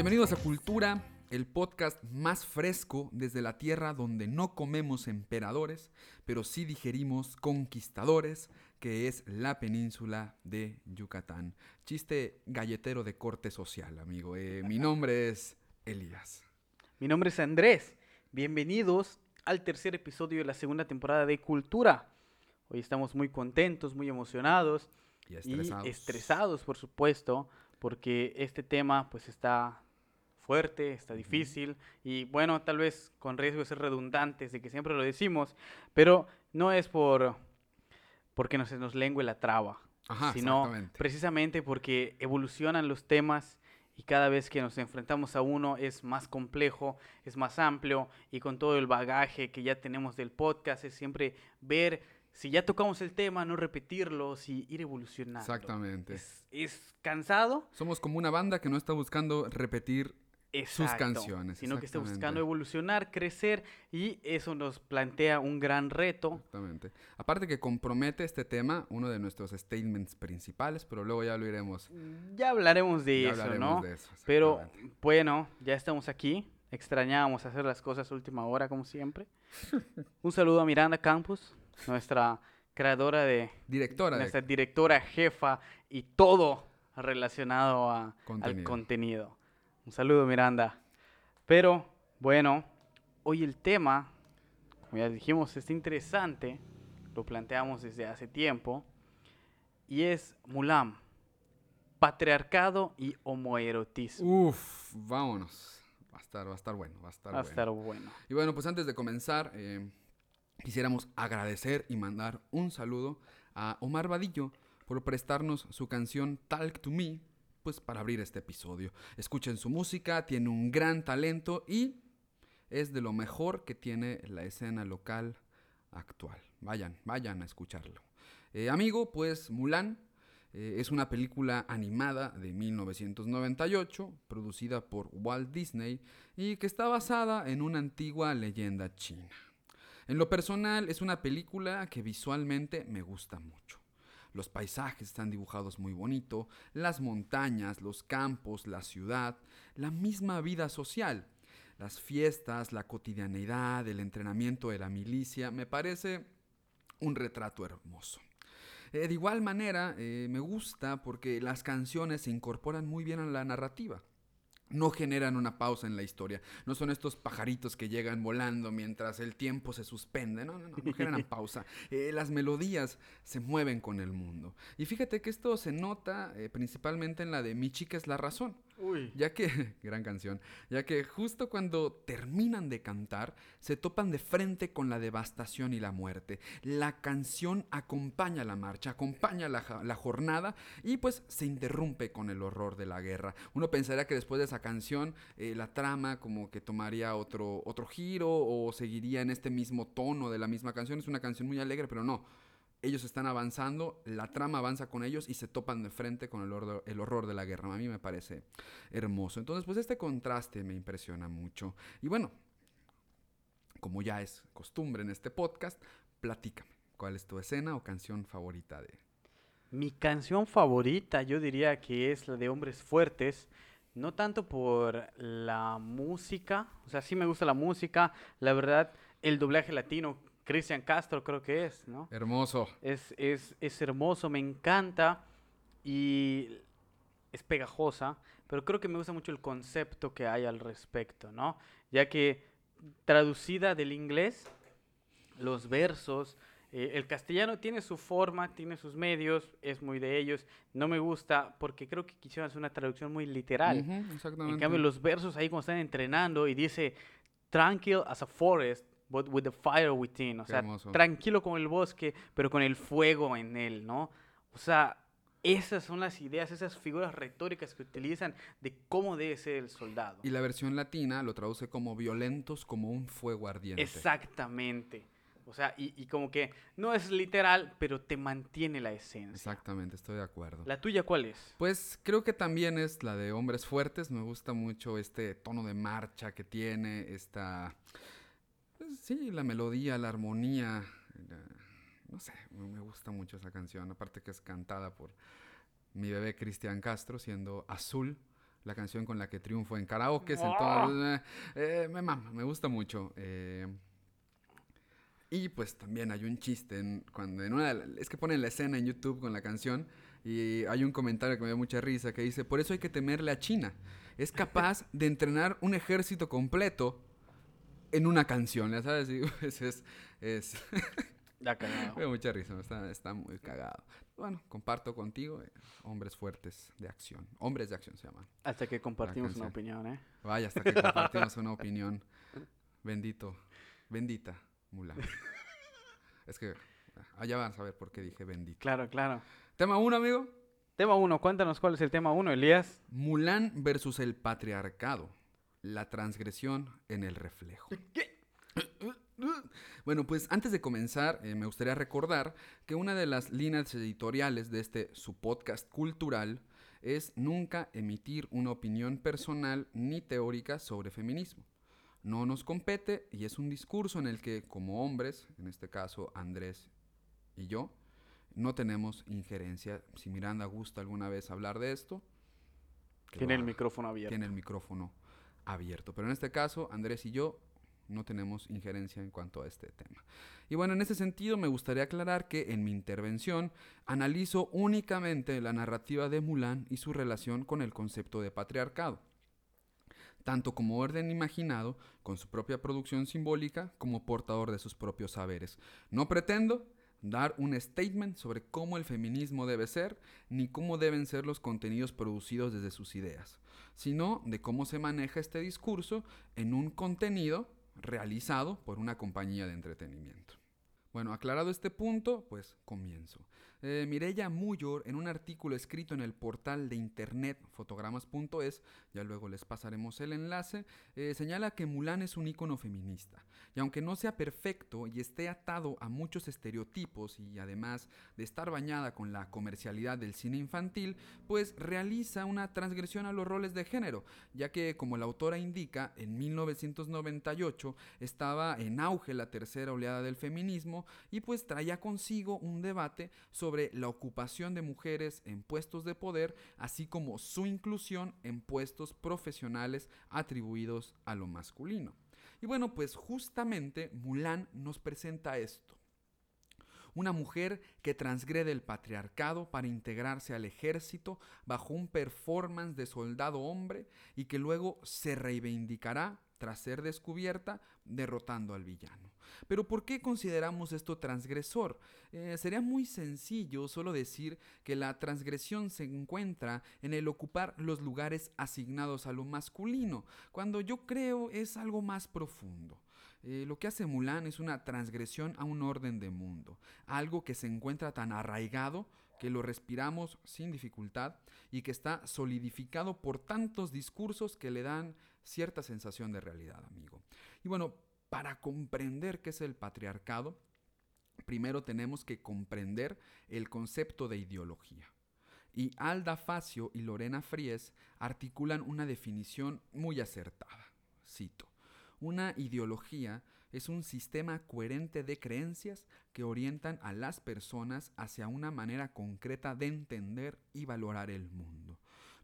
Bienvenidos a Cultura, el podcast más fresco desde la tierra donde no comemos emperadores, pero sí digerimos conquistadores, que es la península de Yucatán. Chiste galletero de corte social, amigo. Eh, mi nombre es Elías. Mi nombre es Andrés. Bienvenidos al tercer episodio de la segunda temporada de Cultura. Hoy estamos muy contentos, muy emocionados Y estresados. estresados, por supuesto, porque este tema pues está fuerte, está difícil y bueno, tal vez con riesgo de ser redundantes, de que siempre lo decimos, pero no es por porque nos, nos lengue la traba, Ajá, sino precisamente porque evolucionan los temas y cada vez que nos enfrentamos a uno es más complejo, es más amplio y con todo el bagaje que ya tenemos del podcast es siempre ver si ya tocamos el tema, no repetirlo, y ir evolucionando. Exactamente. Es, es cansado, Somos como una banda que no está buscando repetir Exacto, canciones, sino que exactamente. buscando evolucionar, crecer y eso nos plantea un gran reto. Exactamente. Aparte que compromete este tema, uno de nuestros statements principales, pero luego ya lo iremos. Ya hablaremos de ya eso, hablaremos ¿no? de eso, Pero bueno, ya estamos aquí. Extrañábamos hacer las cosas a última hora, como siempre. Un saludo a Miranda Campos, nuestra creadora de, Directora de nuestra directora, jefa y todo relacionado a- al Contenido. Un saludo, Miranda. Pero bueno, hoy el tema, como ya dijimos, es interesante. Lo planteamos desde hace tiempo. Y es Mulam. Patriarcado y homoerotismo. Uf, vámonos. Va a estar, va a estar bueno, va a estar Va a bueno. estar bueno. Y bueno, pues antes de comenzar, eh, quisiéramos agradecer y mandar un saludo a Omar Vadillo por prestarnos su canción Talk to Me, pues para abrir este episodio. Escuchen su música, tiene un gran talento y es de lo mejor que tiene la escena local actual. Vayan, vayan a escucharlo. Eh, amigo, pues Mulan eh, es una película animada de 1998, producida por Walt Disney y que está basada en una antigua leyenda china. En lo personal es una película que visualmente me gusta mucho. Los paisajes están dibujados muy bonito, las montañas, los campos, la ciudad, la misma vida social, las fiestas, la cotidianidad, el entrenamiento de la milicia, me parece un retrato hermoso. Eh, de igual manera, eh, me gusta porque las canciones se incorporan muy bien a la narrativa. No generan una pausa en la historia. No son estos pajaritos que llegan volando mientras el tiempo se suspende. No, no, no, no generan pausa. Eh, las melodías se mueven con el mundo. Y fíjate que esto se nota eh, principalmente en la de Mi chica es la razón. Uy. Ya que, gran canción, ya que justo cuando terminan de cantar, se topan de frente con la devastación y la muerte. La canción acompaña la marcha, acompaña la, la jornada y pues se interrumpe con el horror de la guerra. Uno pensaría que después de esa canción eh, la trama como que tomaría otro, otro giro o seguiría en este mismo tono de la misma canción. Es una canción muy alegre, pero no ellos están avanzando, la trama avanza con ellos y se topan de frente con el, horror- el horror de la guerra. A mí me parece hermoso. Entonces, pues este contraste me impresiona mucho. Y bueno, como ya es costumbre en este podcast, platícame. ¿Cuál es tu escena o canción favorita de... Mi canción favorita yo diría que es la de Hombres Fuertes. No tanto por la música, o sea, sí me gusta la música. La verdad, el doblaje latino, Cristian Castro creo que es, ¿no? Hermoso. Es, es, es hermoso, me encanta y es pegajosa, pero creo que me gusta mucho el concepto que hay al respecto, ¿no? Ya que traducida del inglés, los versos, eh, el castellano tiene su forma, tiene sus medios, es muy de ellos. No me gusta porque creo que quisieron hacer una traducción muy literal. Ujú, exactamente. En cambio, los versos ahí cuando están entrenando y dice, tranquil as a forest, but with the fire within. O Qué sea, hermoso. tranquilo como el bosque, pero con el fuego en él, ¿no? O sea, esas son las ideas, esas figuras retóricas que utilizan de cómo debe ser el soldado. Y la versión latina lo traduce como violentos como un fuego ardiente. Exactamente. O sea, y, y como que no es literal, pero te mantiene la esencia. Exactamente, estoy de acuerdo. ¿La tuya cuál es? Pues creo que también es la de Hombres Fuertes. Me gusta mucho este tono de marcha que tiene, esta... sí, la melodía, la armonía. la- no sé, me gusta mucho esa canción. Aparte que es cantada por mi bebé Cristian Castro siendo Azul, la canción con la que triunfo en karaoke. ¡Oh! Entonces, eh, me mama, me gusta mucho. eh. y pues también hay un chiste en, cuando en una, es que ponen la escena en YouTube con la canción y hay un comentario que me da mucha risa que dice, por eso hay que temerle a China. Es capaz de entrenar un ejército completo en una canción, ¿ya sabes? Y, pues, es, es, Ya cagado. me da mucha risa, está, está muy cagado. Bueno, comparto contigo, eh, hombres fuertes de acción. Hombres de acción se llaman. Hasta que compartimos una opinión, ¿eh? Vaya, hasta que compartimos una opinión. Bendito, bendita, Mulan. Es que allá van a saber por qué dije bendita. Claro, claro. Tema uno, amigo. Tema 1, cuéntanos cuál es el tema 1, Elías. Mulan versus el patriarcado. La transgresión en el reflejo. Bueno, pues antes de comenzar, eh, me gustaría recordar que una de las líneas editoriales de este su podcast cultural es nunca emitir una opinión personal ni teórica sobre feminismo. No nos compete y es un discurso en el que como hombres, en este caso Andrés y yo, no tenemos injerencia. Si Miranda gusta alguna vez hablar de esto, Tiene el micrófono abierto. tiene el micrófono abierto. Pero en este caso, Andrés y yo no tenemos injerencia en cuanto a este tema. Y bueno, en ese sentido me gustaría aclarar que en mi intervención analizo únicamente la narrativa de Mulan y su relación con el concepto de patriarcado, tanto como orden imaginado, con su propia producción simbólica, como portador de sus propios saberes. No pretendo dar un statement sobre cómo el feminismo debe ser, ni cómo deben ser los contenidos producidos desde sus ideas, sino de cómo se maneja este discurso en un contenido realizado por una compañía de entretenimiento. Bueno, aclarado este punto, pues comienzo. Eh, Mireya Muyor, en un artículo escrito en el portal de internet fotogramas.es, ya luego les pasaremos el enlace, eh, señala que Mulan es un icono feminista. Y aunque no sea perfecto y esté atado a muchos estereotipos y además de estar bañada con la comercialidad del cine infantil, pues realiza una transgresión a los roles de género, ya que como la autora indica, en 1998 estaba en auge la tercera oleada del feminismo y pues traía consigo un debate sobre la ocupación de mujeres en puestos de poder, así como su inclusión en puestos profesionales atribuidos a lo masculino. Y bueno, pues justamente Mulan nos presenta esto. Una mujer que transgrede el patriarcado para integrarse al ejército bajo un performance de soldado hombre y que luego se reivindicará tras ser descubierta derrotando al villano. Pero ¿por qué consideramos esto transgresor? Eh, sería muy sencillo solo decir que la transgresión se encuentra en el ocupar los lugares asignados a lo masculino, cuando yo creo es algo más profundo. Eh, lo que hace Mulan es una transgresión a un orden de mundo, algo que se encuentra tan arraigado que lo respiramos sin dificultad y que está solidificado por tantos discursos que le dan cierta sensación de realidad, amigo. Y bueno, para comprender qué es el patriarcado, primero tenemos que comprender el concepto de ideología. Y Alda Facio y Lorena Fries articulan una definición muy acertada. Cito. Una ideología es un sistema coherente de creencias que orientan a las personas hacia una manera concreta de entender y valorar el mundo.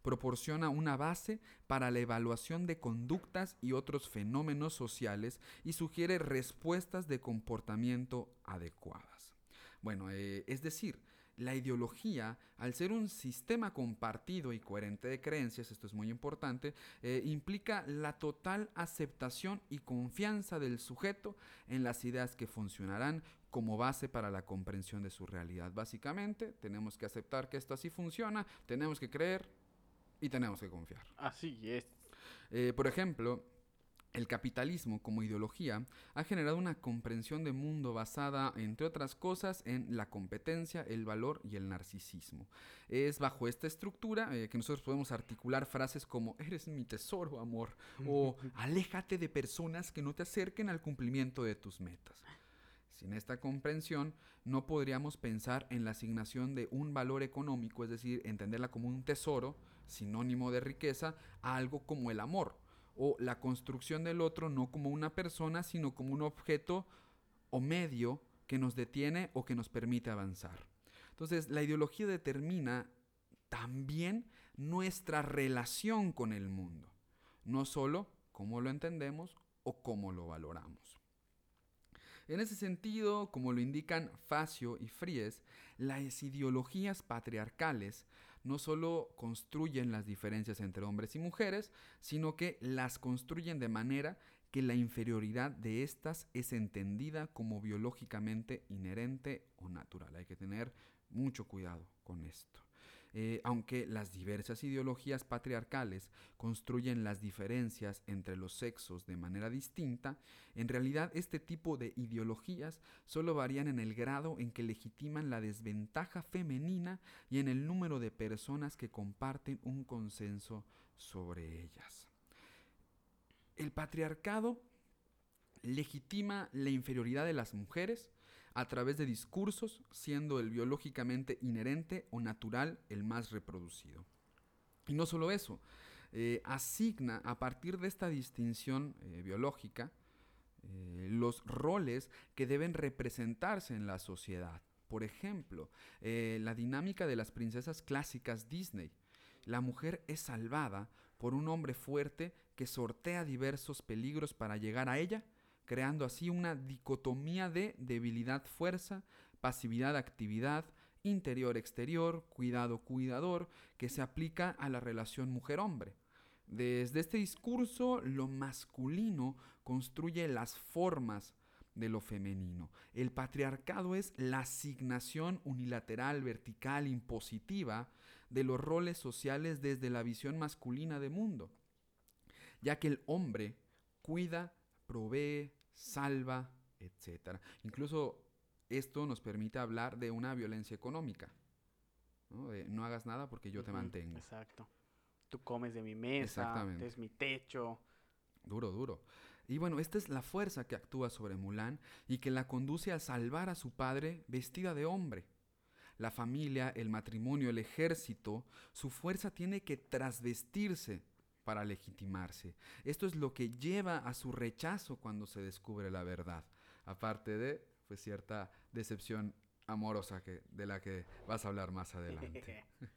Proporciona una base para la evaluación de conductas y otros fenómenos sociales y sugiere respuestas de comportamiento adecuadas. Bueno, eh, es decir, la ideología, al ser un sistema compartido y coherente de creencias, esto es muy importante, eh, implica la total aceptación y confianza del sujeto en las ideas que funcionarán como base para la comprensión de su realidad. Básicamente, tenemos que aceptar que esto así funciona, tenemos que creer y tenemos que confiar. Así es. Eh, por ejemplo, el capitalismo como ideología ha generado una comprensión de mundo basada, entre otras cosas, en la competencia, el valor y el narcisismo. Es bajo esta estructura eh, que nosotros podemos articular frases como eres mi tesoro, amor, o aléjate de personas que no te acerquen al cumplimiento de tus metas. Sin esta comprensión, no podríamos pensar en la asignación de un valor económico, es decir, entenderla como un tesoro, sinónimo de riqueza, a algo como el amor, o la construcción del otro no como una persona, sino como un objeto o medio que nos detiene o que nos permite avanzar. Entonces, la ideología determina también nuestra relación con el mundo, no solo cómo lo entendemos o cómo lo valoramos. En ese sentido, como lo indican Facio y Fries, las ideologías patriarcales no solo construyen las diferencias entre hombres y mujeres, sino que las construyen de manera que la inferioridad de éstas es entendida como biológicamente inherente o natural. Hay que tener mucho cuidado con esto. Eh, aunque las diversas ideologías patriarcales construyen las diferencias entre los sexos de manera distinta, en realidad este tipo de ideologías solo varían en el grado en que legitiman la desventaja femenina y en el número de personas que comparten un consenso sobre ellas. El patriarcado legitima la inferioridad de las mujeres a través de discursos, siendo el biológicamente inherente o natural el más reproducido. Y no solo eso, eh, asigna a partir de esta distinción eh, biológica eh, los roles que deben representarse en la sociedad. Por ejemplo, la dinámica de las princesas clásicas Disney. La mujer es salvada por un hombre fuerte que sortea diversos peligros para llegar a ella creando así una dicotomía de debilidad-fuerza, pasividad-actividad, interior-exterior, cuidado-cuidador, que se aplica a la relación mujer-hombre. Desde este discurso, lo masculino construye las formas de lo femenino. El patriarcado es la asignación unilateral, vertical, impositiva de los roles sociales desde la visión masculina de mundo, ya que el hombre cuida, provee, salva, etc. Incluso esto nos permite hablar de una violencia económica. No, no hagas nada porque yo te mantengo. Exacto. Tú comes de mi mesa, es mi techo. Duro, duro. Y bueno, esta es la fuerza que actúa sobre Mulan y que la conduce a salvar a su padre vestida de hombre. La familia, el matrimonio, el ejército, su fuerza tiene que trasvestirse para legitimarse. Esto es lo que lleva a su rechazo cuando se descubre la verdad, aparte de pues, cierta decepción amorosa que, de la que vas a hablar más adelante.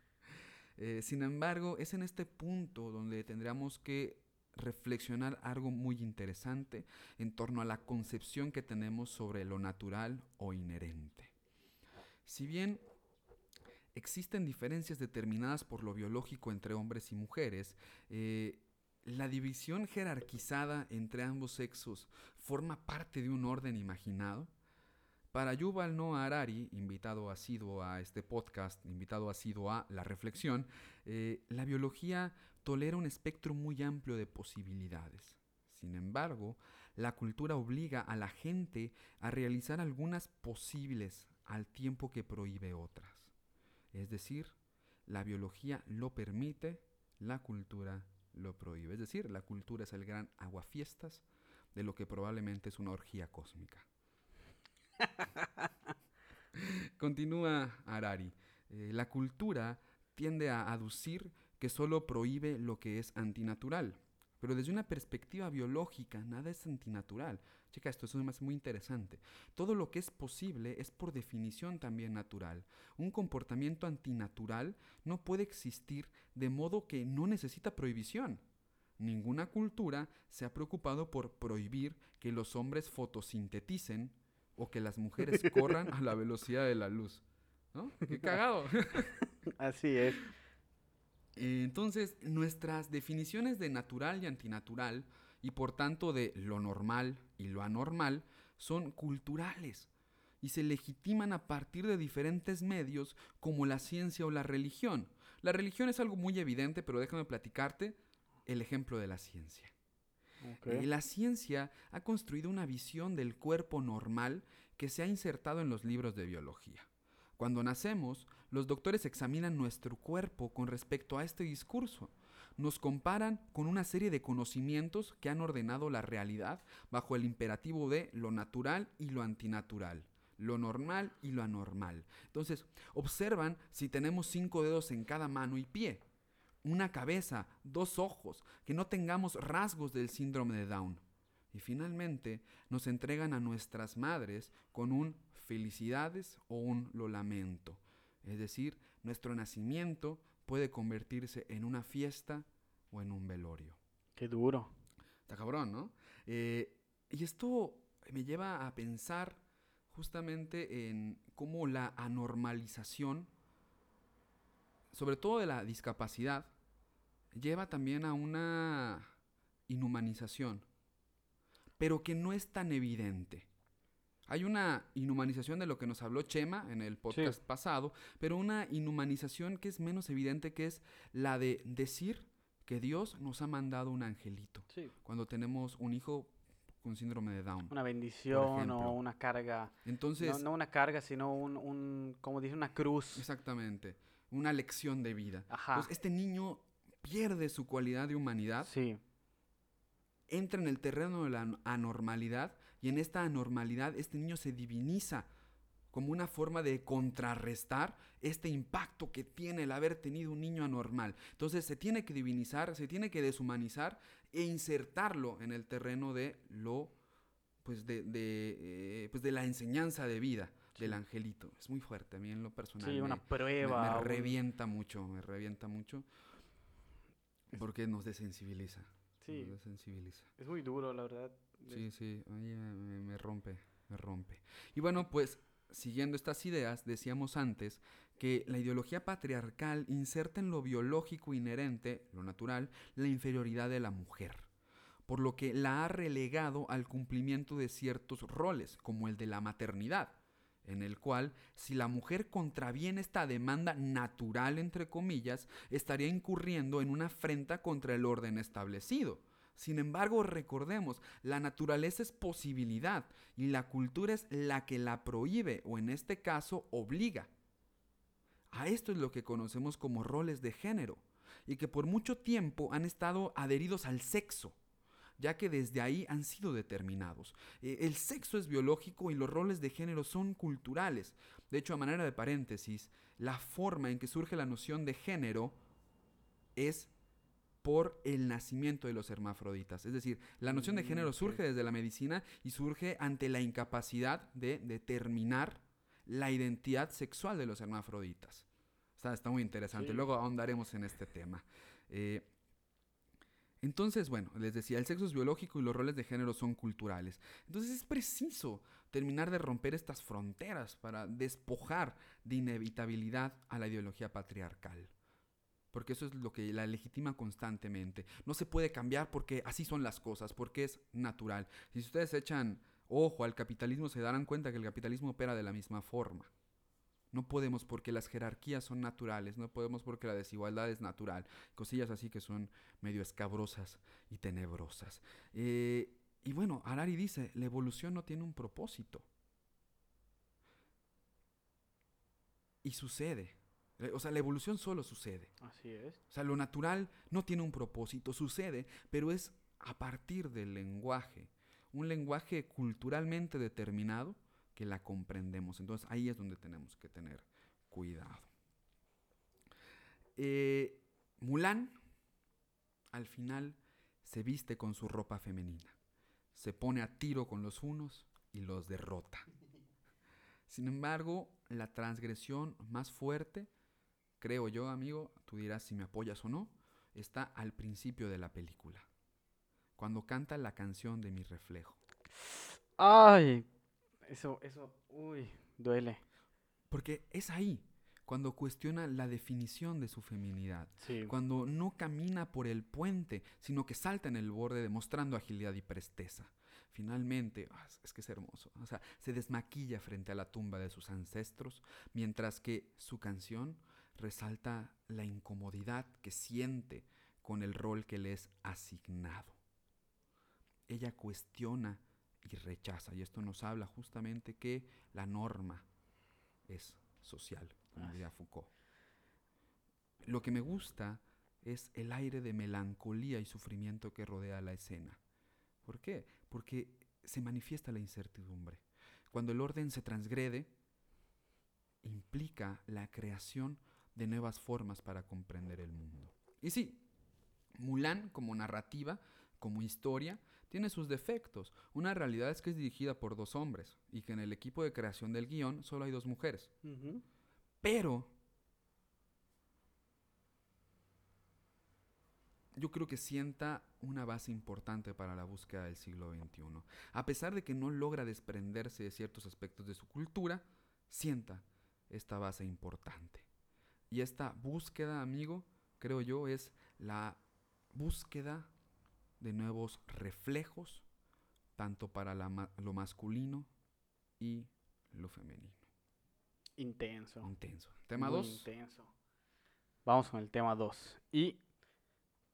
Eh, sin embargo, es en este punto donde tendríamos que reflexionar algo muy interesante en torno a la concepción que tenemos sobre lo natural o inherente. Si bien existen diferencias determinadas por lo biológico entre hombres y mujeres. Eh, la división jerarquizada entre ambos sexos forma parte de un orden imaginado. Para Yuval Noah Harari, invitado asiduo a este podcast, invitado asiduo a la reflexión, eh, la biología tolera un espectro muy amplio de posibilidades. Sin embargo, la cultura obliga a la gente a realizar algunas posibles al tiempo que prohíbe otras. Es decir, la biología lo permite, la cultura lo prohíbe. Es decir, la cultura es el gran aguafiestas de lo que probablemente es una orgía cósmica. Continúa Harari. Eh, la cultura tiende a aducir que solo prohíbe lo que es antinatural. Pero desde una perspectiva biológica, nada es antinatural. Checa esto, es muy interesante. Todo lo que es posible es por definición también natural. Un comportamiento antinatural no puede existir de modo que no necesita prohibición. Ninguna cultura se ha preocupado por prohibir que los hombres fotosinteticen o que las mujeres corran a la velocidad de la luz. ¿No? ¡Qué cagado! Así es. Eh, entonces, nuestras definiciones de natural y antinatural, y por tanto de lo normal y lo anormal, son culturales y se legitiman a partir de diferentes medios como la ciencia o la religión. La religión es algo muy evidente, pero déjame platicarte el ejemplo de la ciencia. Eh, la ciencia ha construido una visión del cuerpo normal que se ha insertado en los libros de biología. Cuando nacemos, los doctores examinan nuestro cuerpo con respecto a este discurso. Nos comparan con una serie de conocimientos que han ordenado la realidad bajo el imperativo de lo natural y lo antinatural lo normal y lo anormal. Entonces, observan si tenemos cinco dedos en cada mano y pie, una cabeza, dos ojos, que no tengamos rasgos del síndrome de Down. Y finalmente nos entregan a nuestras madres con un felicidades o un lo lamento. Es decir, nuestro nacimiento puede convertirse en una fiesta o en un velorio. Qué duro. Está cabrón, ¿no? Eh, y esto me lleva a pensar justamente en cómo la anormalización, sobre todo de la discapacidad, lleva también a una inhumanización, pero que no es tan evidente. Hay una inhumanización de lo que nos habló Chema en el podcast pasado, pero una inhumanización que es menos evidente, que es la de decir que Dios nos ha mandado un angelito. Cuando tenemos un hijo con síndrome de Down. Una bendición o una carga. Entonces, no, una carga, sino un, un, como dice, una cruz. Exactamente, una lección de vida. Entonces, este niño pierde su cualidad de humanidad. Sí. Entra en el terreno de la anormalidad y en esta anormalidad este niño se diviniza como una forma de contrarrestar este impacto que tiene el haber tenido un niño anormal. Entonces se tiene que divinizar, se tiene que deshumanizar e insertarlo en el terreno de lo, pues de, eh, pues de la enseñanza de vida del angelito. Es muy fuerte a mí en lo personal. Sí, una prueba. Me, revienta mucho, me revienta mucho porque nos desensibiliza. Sí. Nos desensibiliza. Es muy duro, la verdad. Sí, sí, me, me rompe, me rompe. Y bueno, pues siguiendo estas ideas, decíamos antes que la ideología patriarcal inserta en lo biológico inherente, lo natural, la inferioridad de la mujer, por lo que la ha relegado al cumplimiento de ciertos roles, como el de la maternidad, en el cual si la mujer contraviene esta demanda natural, entre comillas, estaría incurriendo en una afrenta contra el orden establecido. Sin embargo, recordemos, la naturaleza es posibilidad y la cultura es la que la prohíbe o en este caso obliga. A esto es lo que conocemos como roles de género y que por mucho tiempo han estado adheridos al sexo ya que desde ahí han sido determinados. Eh, el sexo es biológico y los roles de género son culturales. De hecho, a manera de paréntesis, la forma en que surge la noción de género es por el nacimiento de los hermafroditas. Es decir, la noción de género mm, surge desde la medicina y surge ante la incapacidad de determinar la identidad sexual de los hermafroditas. Está, está muy interesante. Luego ahondaremos en este tema. Eh, entonces, bueno, les decía, el sexo es biológico y los roles de género son culturales. Entonces es preciso terminar de romper estas fronteras para despojar de inevitabilidad a la ideología patriarcal porque eso es lo que la legitima constantemente. No se puede cambiar porque así son las cosas, porque es natural. Si ustedes echan ojo al capitalismo, se darán cuenta que el capitalismo opera de la misma forma. No podemos porque las jerarquías son naturales, no podemos porque la desigualdad es natural. Cosillas así que son medio escabrosas y tenebrosas. Eh, y bueno, Harari dice, la evolución no tiene un propósito. Y sucede. Eh, o sea, la evolución solo sucede. Así es. O sea, lo natural no tiene un propósito, sucede, pero es a partir del lenguaje. Un lenguaje culturalmente determinado que la comprendemos. Entonces ahí es donde tenemos que tener cuidado. Eh, Mulan, al final, se viste con su ropa femenina. Se pone a tiro con los unos y los derrota. Sin embargo, la transgresión más fuerte creo yo, amigo, tú dirás si me apoyas o no, está al principio de la película. Cuando canta la canción de mi reflejo. Ay, eso, eso, uy, duele. Porque es ahí, cuando cuestiona la definición de su feminidad, cuando no camina por el puente, sino que salta en el borde demostrando agilidad y presteza. Finalmente, ah, es que es hermoso, o sea, se desmaquilla frente a la tumba de sus ancestros, mientras que su canción resalta la incomodidad que siente con el rol que le es asignado. Ella cuestiona y rechaza, y esto nos habla justamente que la norma es social, como diría Foucault. Lo que me gusta es el aire de melancolía y sufrimiento que rodea la escena. ¿Por qué? Porque se manifiesta la incertidumbre. Cuando el orden se transgrede, implica la creación de nuevas formas para comprender el mundo. Y sí, Mulan como narrativa, como historia, tiene sus defectos. Una realidad es que es dirigida por dos hombres y que en el equipo de creación del guion solo hay dos mujeres. Pero yo creo que sienta una base importante para la búsqueda del siglo XXI. A pesar de que no logra desprenderse de ciertos aspectos de su cultura, sienta esta base importante. Y esta búsqueda, amigo, creo yo, es la búsqueda de nuevos reflejos, tanto para lo masculino y lo femenino. Intenso. Intenso. Tema 2. Intenso. Vamos con el tema 2. Y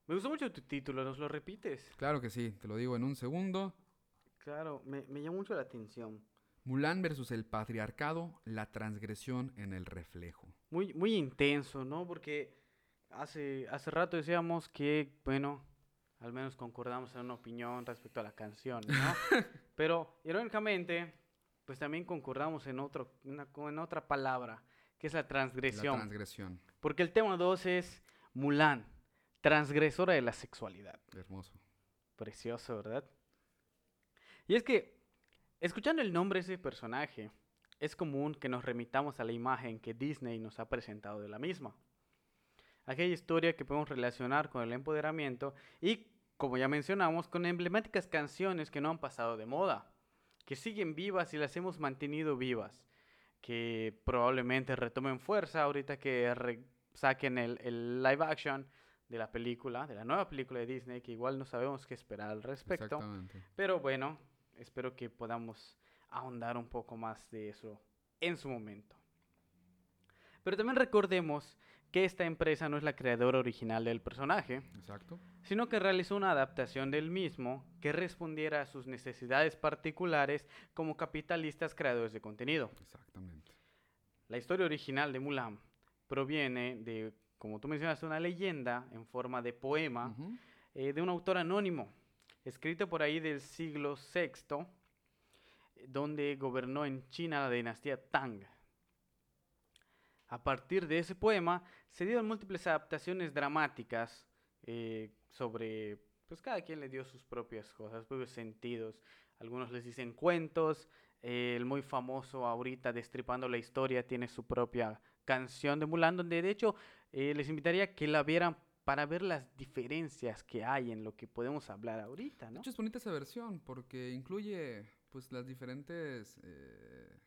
me gustó mucho tu título, ¿nos lo repites? Claro que sí, te lo digo en un segundo. Claro, me, me llamó mucho la atención. Mulan versus el patriarcado, la transgresión en el reflejo. Muy, muy intenso, ¿no? Porque hace, hace rato decíamos que, bueno, al menos concordamos en una opinión respecto a la canción, ¿no? Pero, irónicamente, pues también concordamos en, otro, en otra palabra, que es la transgresión. La transgresión. Porque el tema 2 es Mulan, transgresora de la sexualidad. Hermoso. Precioso, ¿verdad? Y es que Escuchando el nombre de ese personaje, es común que nos remitamos a la imagen que Disney nos ha presentado de la misma. Aquella historia que podemos relacionar con el empoderamiento y, como ya mencionamos, con emblemáticas canciones que no han pasado de moda, que siguen vivas y las hemos mantenido vivas, que probablemente retomen fuerza ahorita que saquen el, el live action de la película, de la nueva película de Disney, que igual no sabemos qué esperar al respecto. Pero bueno, espero que podamos ahondar un poco más de eso en su momento. Pero también recordemos que esta empresa no es la creadora original del personaje, Exacto. sino que realizó una adaptación del mismo que respondiera a sus necesidades particulares como capitalistas creadores de contenido. Exactamente. La historia original de Mulan proviene de, como tú mencionaste, una leyenda en forma de poema eh, de un autor anónimo escrito por ahí del siglo VI, donde gobernó en China la dinastía Tang. A partir de ese poema se dieron múltiples adaptaciones dramáticas eh, sobre, pues cada quien le dio sus propias cosas, propios sentidos. Algunos les dicen cuentos, eh, el muy famoso ahorita Destripando la Historia tiene su propia canción de Mulan, donde de hecho eh, les invitaría a que la vieran para ver las diferencias que hay en lo que podemos hablar ahorita, ¿no? De hecho, es bonita esa versión porque incluye pues las diferentes eh,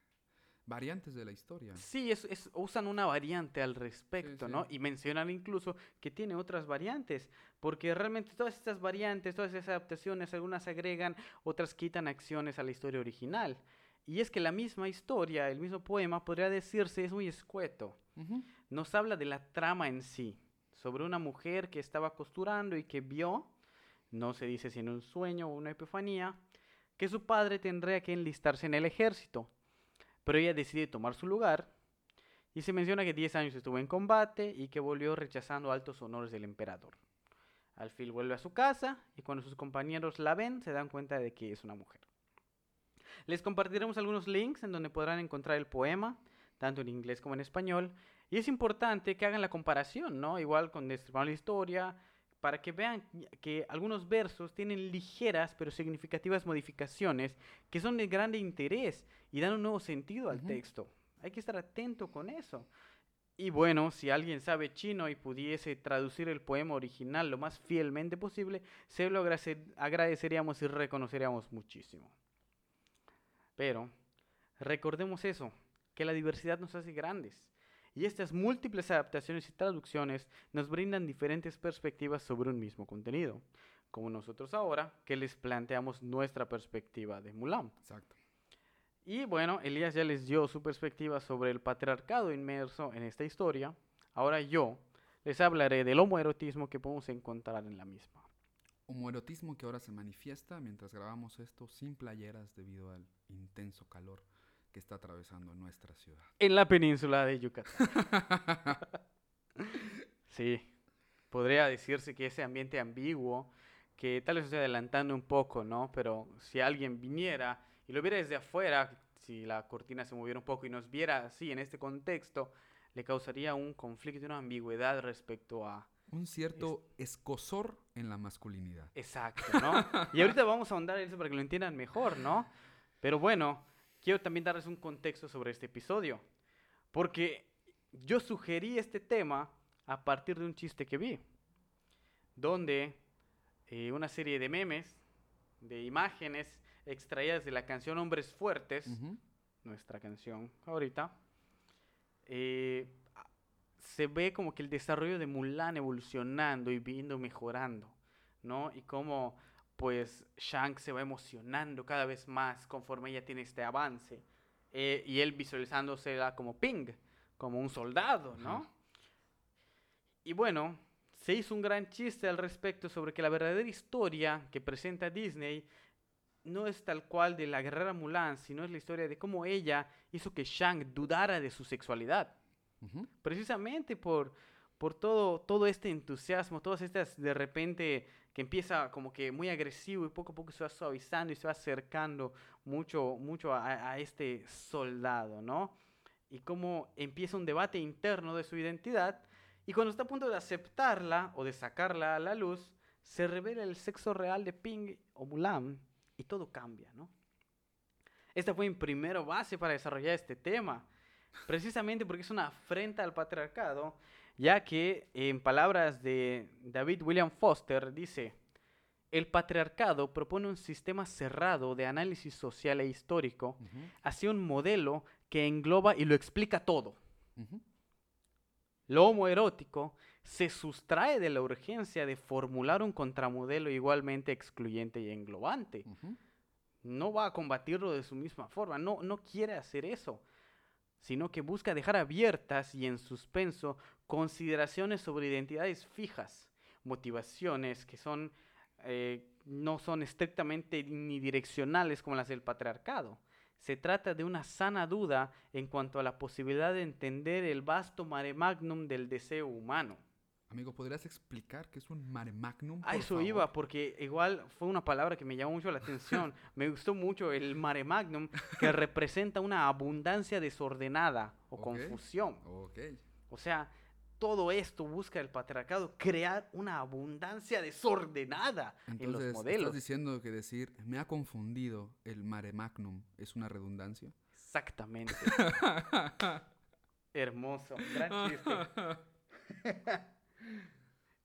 variantes de la historia. Sí, es, usan una variante al respecto, ¿no? Y mencionan incluso que tiene otras variantes, porque realmente todas estas variantes, todas esas adaptaciones, algunas agregan, otras quitan acciones a la historia original. Y es que la misma historia, el mismo poema, podría decirse, es muy escueto. Nos habla de la trama en sí, sobre una mujer que estaba costurando y que vio, no se dice si en un sueño o una epifanía, que su padre tendría que enlistarse en el ejército. Pero ella decide tomar su lugar y se menciona que 10 años estuvo en combate y que volvió rechazando altos honores del emperador. Al fin vuelve a su casa y cuando sus compañeros la ven se dan cuenta de que es una mujer. Les compartiremos algunos links en donde podrán encontrar el poema, tanto en inglés como en español, y es importante que hagan la comparación, ¿no? Igual con la Historia, para que vean que algunos versos tienen ligeras pero significativas modificaciones que son de grande interés y dan un nuevo sentido al texto. Hay que estar atento con eso. Y bueno, si alguien sabe chino y pudiese traducir el poema original lo más fielmente posible, se lo agradeceríamos y reconoceríamos muchísimo. Pero recordemos eso, que la diversidad nos hace grandes y estas múltiples adaptaciones y traducciones nos brindan diferentes perspectivas sobre un mismo contenido, como nosotros ahora que les planteamos nuestra perspectiva de Mulan. Exacto. Y bueno, Elías ya les dio su perspectiva sobre el patriarcado inmerso en esta historia. Ahora yo les hablaré del homoerotismo que podemos encontrar en la misma. Homoerotismo que ahora se manifiesta mientras grabamos esto sin playeras debido al intenso calor que está atravesando nuestra ciudad. En la península de Yucatán. sí, podría decirse que ese ambiente ambiguo, que tal vez estoy adelantando un poco, ¿no? Pero si alguien viniera y lo viera desde afuera, si la cortina se moviera un poco y nos viera así en este contexto, le causaría un conflicto, una ambigüedad respecto a... Un cierto escosor en la masculinidad. Exacto, ¿no? y ahorita vamos a ahondar en eso para que lo entiendan mejor, ¿no? Pero bueno, quiero también darles un contexto sobre este episodio. Porque yo sugerí este tema a partir de un chiste que vi. donde eh, una serie de memes, de imágenes extraídas de la canción Hombres Fuertes, Ujú. nuestra canción ahorita, eh, se ve como que el desarrollo de Mulan evolucionando y viendo mejorando, ¿no? Y cómo pues Shang se va emocionando cada vez más conforme ella tiene este avance. eh, y él visualizándosela como Ping, como un soldado, ¿no? Y bueno, se hizo un gran chiste al respecto sobre que la verdadera historia que presenta Disney no es tal cual de la guerrera Mulan, sino es la historia de cómo ella hizo que Shang dudara de su sexualidad. Precisamente por, por todo, todo este entusiasmo, todas estas de repente que empieza como que muy agresivo y poco a poco se va suavizando y se va acercando mucho, mucho a, a este soldado, ¿no? Y cómo empieza un debate interno de su identidad y cuando está a punto de aceptarla o de sacarla a la luz, se revela el sexo real de Ping o Mulan y todo cambia, ¿no? Esta fue mi primera base para desarrollar este tema, precisamente porque es una afrenta al patriarcado, ya que en palabras de David William Foster dice, el patriarcado propone un sistema cerrado de análisis social e histórico Ujú. hacia un modelo que engloba y lo explica todo. Ujú. Lo homoerótico se sustrae de la urgencia de formular un contramodelo igualmente excluyente y englobante. No va a combatirlo de su misma forma, no, no quiere hacer eso, sino que busca dejar abiertas y en suspenso consideraciones sobre identidades fijas, motivaciones que son, eh, no son estrictamente ni direccionales como las del patriarcado. Se trata de una sana duda en cuanto a la posibilidad de entender el vasto mare magnum del deseo humano. Amigo, ¿podrías explicar qué es un mare magnum? A eso favor? iba, porque igual fue una palabra que me llamó mucho la atención. me gustó mucho el mare magnum, que representa una abundancia desordenada o Ok. confusión. Ok. O sea, todo esto busca el patriarcado crear una abundancia desordenada en Entonces, los ¿estás modelos. diciendo que decir me ha confundido el mare magnum es una redundancia? Exactamente. Hermoso, gran chiste.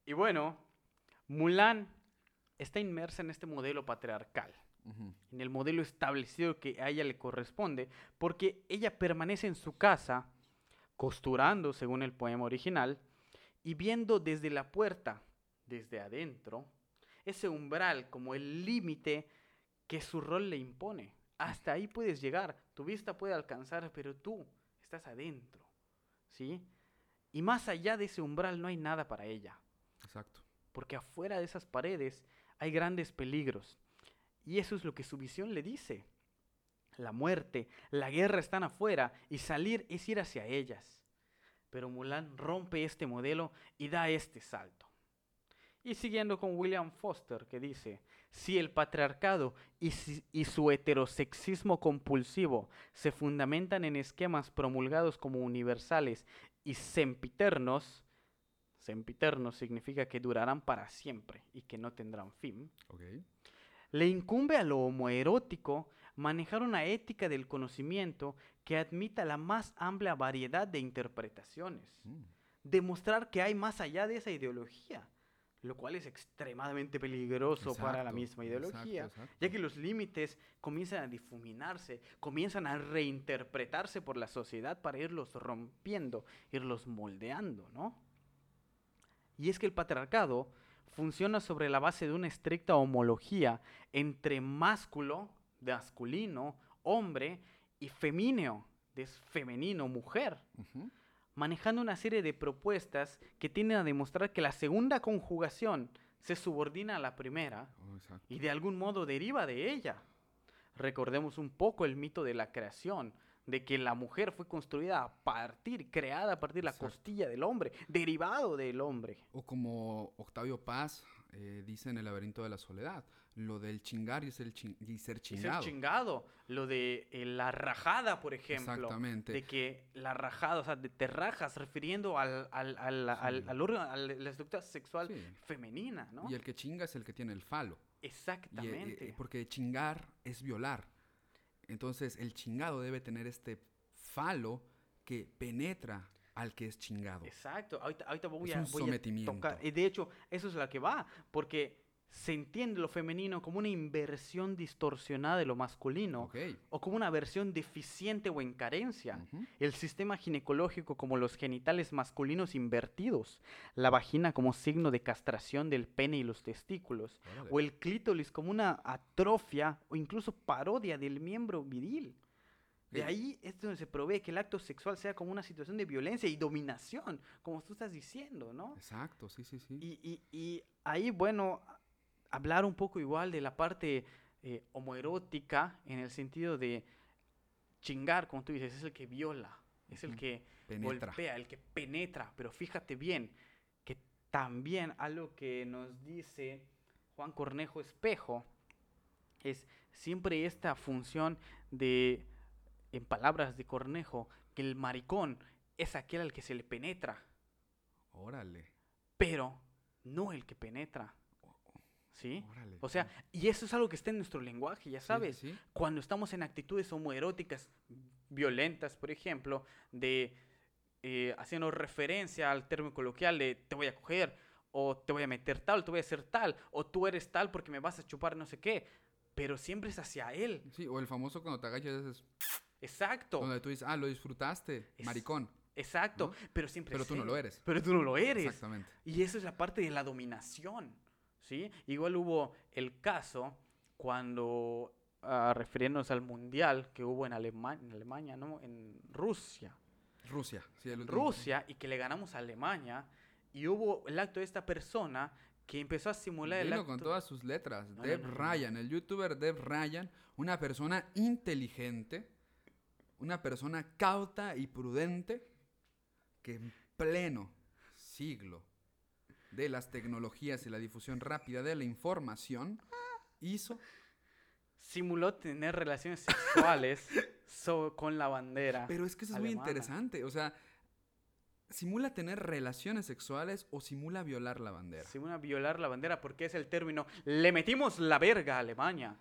Y bueno, Mulan está inmersa en este modelo patriarcal. En el modelo establecido que a ella le corresponde, porque ella permanece en su casa, costurando según el poema original, y viendo desde la puerta, desde adentro, ese umbral como el límite que su rol le impone. Hasta ahí puedes llegar, tu vista puede alcanzar, pero tú estás adentro, ¿sí? Y más allá de ese umbral no hay nada para ella Exacto. porque afuera de esas paredes hay grandes peligros. Y eso es lo que su visión le dice. La muerte, la guerra están afuera y salir es ir hacia ellas. Pero Mulan rompe este modelo y da este salto. Y siguiendo con William Foster, que dice, si el patriarcado y, si- y su heterosexismo compulsivo se fundamentan en esquemas promulgados como universales y sempiternos, sempiternos significa que durarán para siempre y que no tendrán fin, le incumbe a lo homoerótico manejar una ética del conocimiento que admita la más amplia variedad de interpretaciones. Mm. demostrar que hay más allá de esa ideología, lo cual es extremadamente peligroso para la misma ideología, exacto. ya que los límites comienzan a difuminarse, comienzan a reinterpretarse por la sociedad para irlos rompiendo, irlos moldeando, ¿no? Y es que el patriarcado funciona sobre la base de una estricta homología entre másculo, masculino, hombre, y femíneo, de femenino, mujer. Manejando una serie de propuestas que tienden a demostrar que la segunda conjugación se subordina a la primera Oh, y de algún modo deriva de ella. Recordemos un poco el mito de la creación, de que la mujer fue construida a partir, creada a partir de la Exacto. costilla del hombre, derivado del hombre. O como Octavio Paz eh, dice en El laberinto de la soledad, lo del chingar y ser, chin- y ser Y ser chingado. chingado. Lo de eh, la rajada, por ejemplo. Exactamente. De que la rajada, o sea, de te rajas, refiriendo al, al, al, Sí. al órgano- a la estructura sexual Sí. femenina, ¿no? Y el que chinga es el que tiene el falo. Y, eh, Exactamente. eh, porque chingar es violar. Entonces el chingado debe tener este falo que penetra al que es chingado. Exacto. Ahorita, ahorita voy, Es a, un voy a sometimiento. tocar. Y de hecho, eso es la que va. Porque se entiende lo femenino como una inversión distorsionada de lo masculino. Ok. O como una versión deficiente o en carencia. El sistema ginecológico como los genitales masculinos invertidos. La vagina como signo de castración del pene y los testículos. O el clítoris como una atrofia o incluso parodia del miembro viril. De ahí es donde se provee que el acto sexual sea como una situación de violencia y dominación, como tú estás diciendo, ¿no? Exacto, sí, sí, sí. Y, y- y ahí, bueno, hablar un poco igual de la parte eh, homoerótica en el sentido de chingar, como tú dices, es el que viola, es el que Penetra. golpea, el que penetra, pero fíjate bien que también algo que nos dice Juan Cornejo Espejo es siempre esta función de, en palabras de Cornejo, que el maricón es aquel al que se le penetra, Órale. pero no el que penetra. ¿Sí? Órale. O sea, y eso es algo que está en nuestro lenguaje, ya sí, sabes. sí. Cuando estamos en actitudes homoeróticas violentas, por ejemplo, de eh, haciendo referencia al término coloquial de te voy a coger, o te voy a meter tal, te voy a hacer tal, o tú eres tal porque me vas a chupar no sé qué, pero siempre es hacia él. Sí, o el famoso cuando te agachas es Exacto. donde tú dices, ah, lo disfrutaste, Es- maricón. Exacto, ¿no? pero siempre Pero tú no lo eres. Pero tú no lo eres. Exactamente. Y eso es la parte de la dominación, ¿sí? Igual hubo el caso cuando, ah, refiriéndonos al mundial que hubo en, Alema- en Alemania, ¿no? En Rusia. Rusia, sí, el último. Rusia y que le ganamos a Alemania y hubo el acto de esta persona que empezó a simular el acto... con todas sus letras. No, Deb no, no. Ryan, el youtuber Deb Ryan, una persona inteligente, una persona cauta y prudente, que en pleno siglo de las tecnologías y la difusión rápida de la información, hizo Simuló tener relaciones sexuales so- con la bandera. Pero es que eso es muy interesante. O sea, ¿simula tener relaciones sexuales o simula violar la bandera? Simula violar la bandera porque es el término le metimos la verga a Alemania.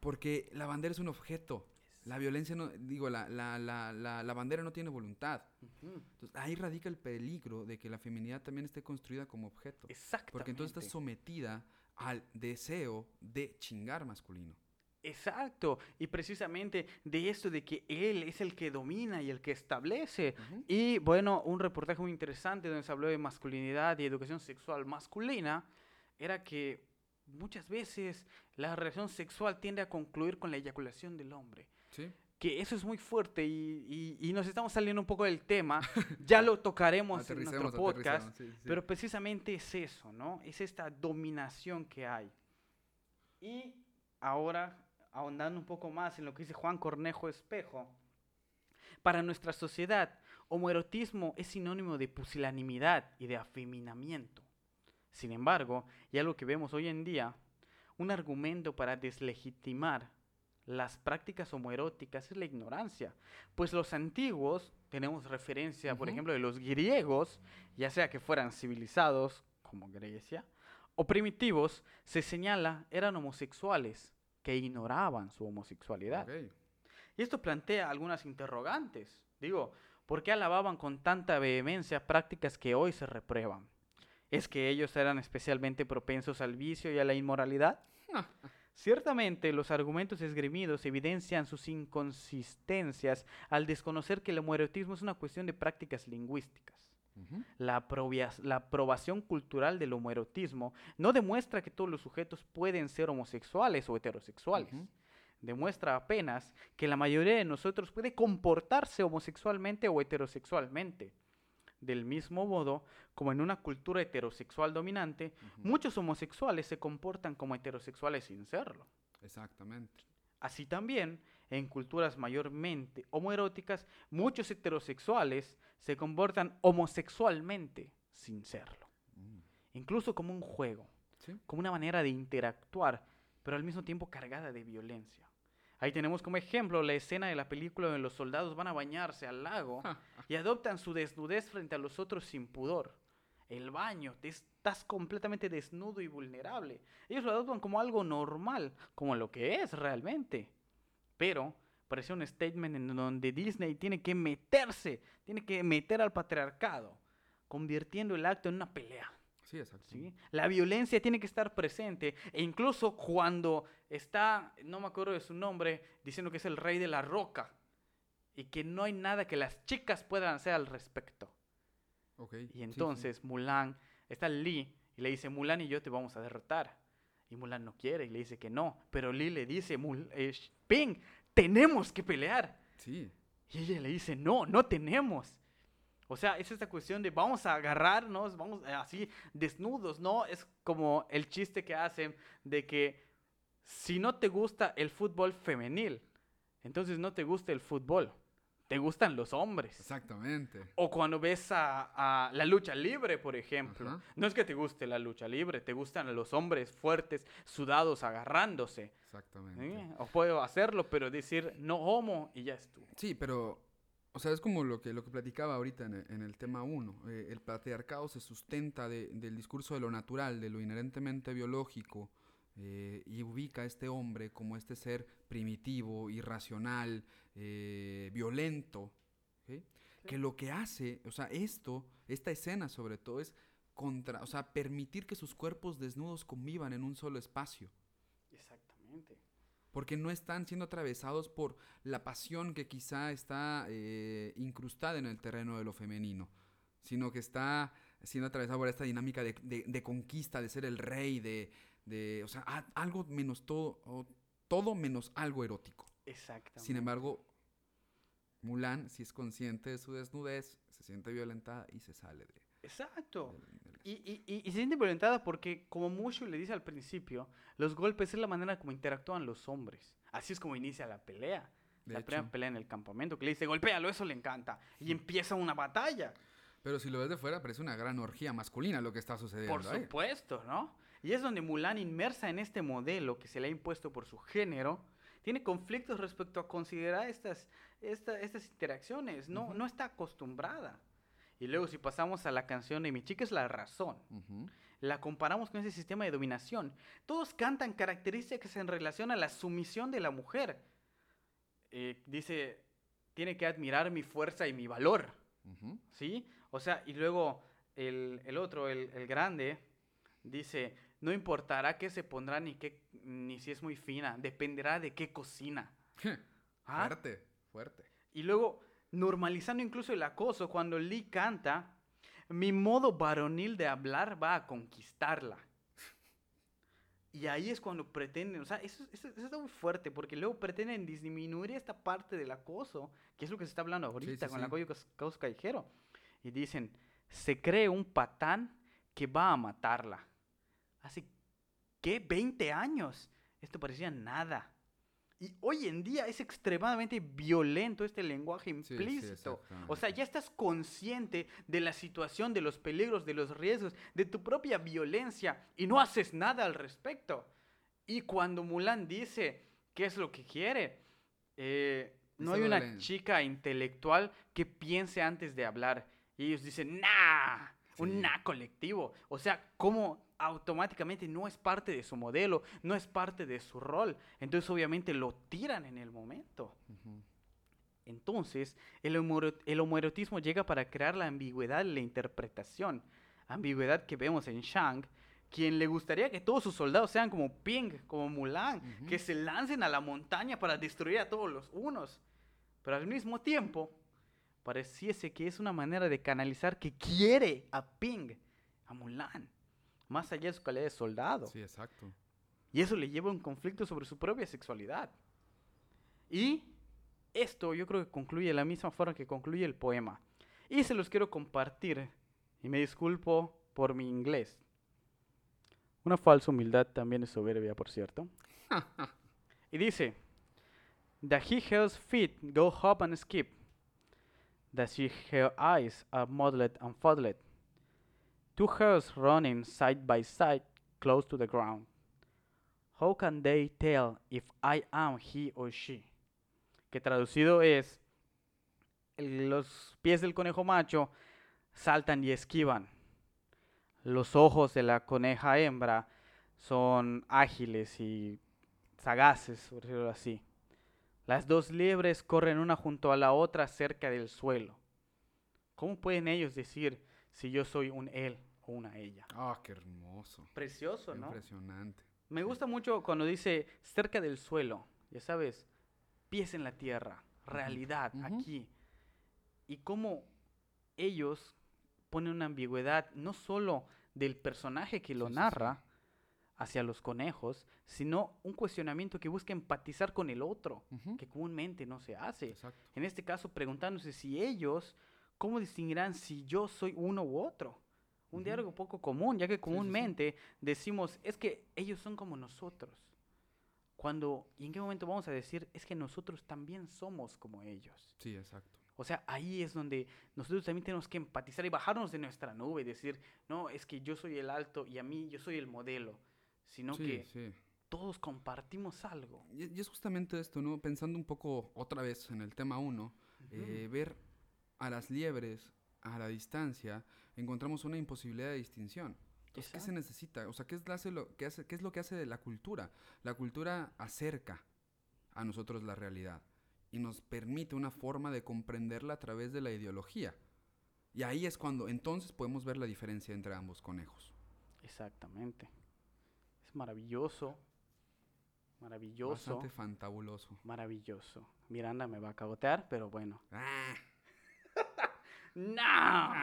Porque la bandera es un objeto. La violencia no, digo, la, la, la, la, la bandera no tiene voluntad. Entonces, ahí radica el peligro de que la feminidad también esté construida como objeto. Exactamente. Porque entonces está sometida al deseo de chingar masculino. Exacto, y precisamente de esto de que él es el que domina y el que establece. Ujú. Y bueno, un reportaje muy interesante donde se habló de masculinidad y educación sexual masculina era que muchas veces la relación sexual tiende a concluir con la eyaculación del hombre. ¿Sí? Que eso es muy fuerte y, y- y nos estamos saliendo un poco del tema. Ya lo tocaremos en nuestro podcast. aterricemos, sí, sí. Pero precisamente es eso, ¿no? Es esta dominación que hay. Y ahora, ahondando un poco más en lo que dice Juan Cornejo Espejo, para nuestra sociedad, homoerotismo es sinónimo de pusilanimidad y de afeminamiento. Sin embargo, y algo que vemos hoy en día, un argumento para deslegitimar las prácticas homoeróticas es la ignorancia, pues los antiguos, tenemos referencia, por ejemplo, de los griegos, ya sea que fueran civilizados, como Grecia, o primitivos, se señala eran homosexuales que ignoraban su homosexualidad. Y esto plantea algunas interrogantes. Digo, ¿por qué alababan con tanta vehemencia prácticas que hoy se reprueban? ¿Es que ellos eran especialmente propensos al vicio y a la inmoralidad? Ciertamente, los argumentos esgrimidos evidencian sus inconsistencias al desconocer que el homoerotismo es una cuestión de prácticas lingüísticas. La, aprobación cultural del homoerotismo no demuestra que todos los sujetos pueden ser homosexuales o heterosexuales. Demuestra apenas que la mayoría de nosotros puede comportarse homosexualmente o heterosexualmente. Del mismo modo, como en una cultura heterosexual dominante, muchos homosexuales se comportan como heterosexuales sin serlo. Exactamente. Así también, en culturas mayormente homoeróticas, muchos heterosexuales se comportan homosexualmente sin serlo. Mm. Incluso como un juego, Sí. como una manera de interactuar, pero al mismo tiempo cargada de violencia. Ahí tenemos como ejemplo la escena de la película donde los soldados van a bañarse al lago y adoptan su desnudez frente a los otros sin pudor. El baño, te estás completamente desnudo y vulnerable. Ellos lo adoptan como algo normal, como lo que es realmente. Pero parecía un statement en donde Disney tiene que meterse, tiene que meter al patriarcado, convirtiendo el acto en una pelea. Sí, exacto. ¿sí? La violencia tiene que estar presente e incluso cuando está, no me acuerdo de su nombre, diciendo que es el rey de la roca y que no hay nada que las chicas puedan hacer al respecto. Ok, Y sí, sí. entonces Mulan, está Lee y le dice, Mulan y yo te vamos a derrotar. Y Mulan no quiere y le dice que no. Pero Lee le dice, Mul eh, Ping, tenemos que pelear. Sí, Y ella le dice, no, no tenemos. O sea, es esta cuestión de vamos a agarrarnos, vamos eh, así desnudos, ¿no? Es como el chiste que hacen de que si no te gusta el fútbol femenil, entonces no te gusta el fútbol, te gustan los hombres. exactamente. O cuando ves a, a la lucha libre, por ejemplo. Ajá. No es que te guste la lucha libre, te gustan los hombres fuertes, sudados, agarrándose. Exactamente. O puedo hacerlo, pero decir no homo y ya estuvo. Sí, pero, o sea, es como lo que, lo que platicaba ahorita en el, en el tema 1. el patriarcado se sustenta de- del discurso de lo natural, de lo inherentemente biológico, eh, y ubica a este hombre como este ser primitivo, irracional, eh, violento, que lo que hace, o sea, esto, esta escena sobre todo es contra, o sea, permitir que sus cuerpos desnudos convivan en un solo espacio. Porque no están siendo atravesados por la pasión que quizá está eh, incrustada en el terreno de lo femenino, sino que está siendo atravesado por esta dinámica de, de- de conquista, de ser el rey, de, de o sea, a- algo menos todo, o todo menos algo erótico. Exactamente. Sin embargo, Mulan, si es consciente de su desnudez, se siente violentada y se sale de... Exacto. del- Y, y- y- y se siente violentada porque, como Mushu le dice al principio, los golpes es la manera como interactúan los hombres. Así es como inicia la pelea. De la hecho. primera pelea en el campamento, que le dice, golpéalo, eso le encanta. Y empieza una batalla. Pero si lo ves de fuera, parece una gran orgía masculina lo que está sucediendo. Por ahí. supuesto, ¿no? Y es donde Mulan, inmersa en este modelo que se le ha impuesto por su género, tiene conflictos respecto a considerar estas, esta- estas interacciones. No, no está acostumbrada. Y luego si pasamos a la canción de Mi chica es la razón, Ujú. la comparamos con ese sistema de dominación. Todos cantan características en relación a la sumisión de la mujer. Eh, dice, tiene que admirar mi fuerza y mi valor. ¿Sí? O sea, y luego el, el otro, el, el grande, dice, no importará qué se pondrá ni, qué, ni si es muy fina, dependerá de qué cocina. ¿Ah? Fuerte, fuerte. Y luego, normalizando incluso el acoso, cuando Lee canta, mi modo varonil de hablar va a conquistarla. Y ahí es cuando pretenden, o sea, eso, eso- eso está muy fuerte, porque luego pretenden disminuir esta parte del acoso, que es lo que se está hablando ahorita sí, con sí. el acoso callejero. Y dicen, se cree un patán que va a matarla. Hace, ¿qué? 20 años. Esto parecía nada. Y hoy en día es extremadamente violento este lenguaje Sí, sí, implícito. o sea, ya estás consciente de la situación, de los peligros, de los riesgos, de tu propia violencia y no haces nada al respecto. Y cuando Mulan dice qué es lo que quiere, eh, no hay una chica intelectual que piense antes de hablar. Y ellos dicen, nah, un nah colectivo. O sea, ¿cómo automáticamente no es parte de su modelo, no es parte de su rol? Entonces obviamente lo tiran en el momento. Ujú. Entonces, el, el homoerotismo llega para crear la ambigüedad en la interpretación. Ambigüedad que vemos en Shang, quien le gustaría que todos sus soldados sean como Ping, como Mulan, Ujú. que se lancen a la montaña para destruir a todos los unos. Pero al mismo tiempo, pareciese que es una manera de canalizar que quiere a Ping, a Mulan, más allá de su calidad de soldado. Sí, exacto. Y eso le lleva a un conflicto sobre su propia sexualidad. Y esto yo creo que concluye de la misma forma que concluye el poema. Y se los quiero compartir. Y me disculpo por mi inglés. Una falsa humildad también es soberbia, por cierto. y dice, The he hell's feet go hop and skip. The she her eyes are modeled and fuddled. Two hares running side by side close to the ground. How can they tell if I am he or she? Que traducido es, los pies del conejo macho saltan y esquivan. Los ojos de la coneja hembra son ágiles y sagaces, por decirlo así. Las dos liebres corren una junto a la otra cerca del suelo. ¿Cómo pueden ellos decir si yo soy un él o una ella? Ah, qué hermoso. Precioso, ¿no? Impresionante. Me gusta mucho cuando dice cerca del suelo, ya sabes, pies en la tierra, realidad, aquí. Y cómo ellos ponen una ambigüedad no solo del personaje que lo Sí, sí, sí. narra hacia los conejos, sino un cuestionamiento que busca empatizar con el otro, que comúnmente no se hace. Exacto. En este caso, preguntándose si ellos, ¿cómo distinguirán si yo soy uno u otro? Un Ujú. diálogo poco común, ya que sí, sí. comúnmente decimos, es que ellos son como nosotros. Cuando, ¿y en qué momento vamos a decir, es que nosotros también somos como ellos? Sí, exacto. O sea, ahí es donde nosotros también tenemos que empatizar y bajarnos de nuestra nube y decir, no, es que yo soy el alto y a mí yo soy el modelo, sino sí, que sí. todos compartimos algo. Y, y es justamente esto, ¿no? Pensando un poco otra vez en el tema 1, ver a las liebres a la distancia, encontramos una imposibilidad de distinción. Entonces, ¿qué se necesita? O sea, ¿qué es, lo- qué hace, ¿qué es lo que hace de la cultura? La cultura acerca a nosotros la realidad y nos permite una forma de comprenderla a través de la ideología. Y ahí es cuando entonces podemos ver la diferencia entre ambos conejos. Exactamente. Es maravilloso. Maravilloso. Bastante fantabuloso. Maravilloso. Miranda me va a cagotear, pero bueno. Ah, ¡No!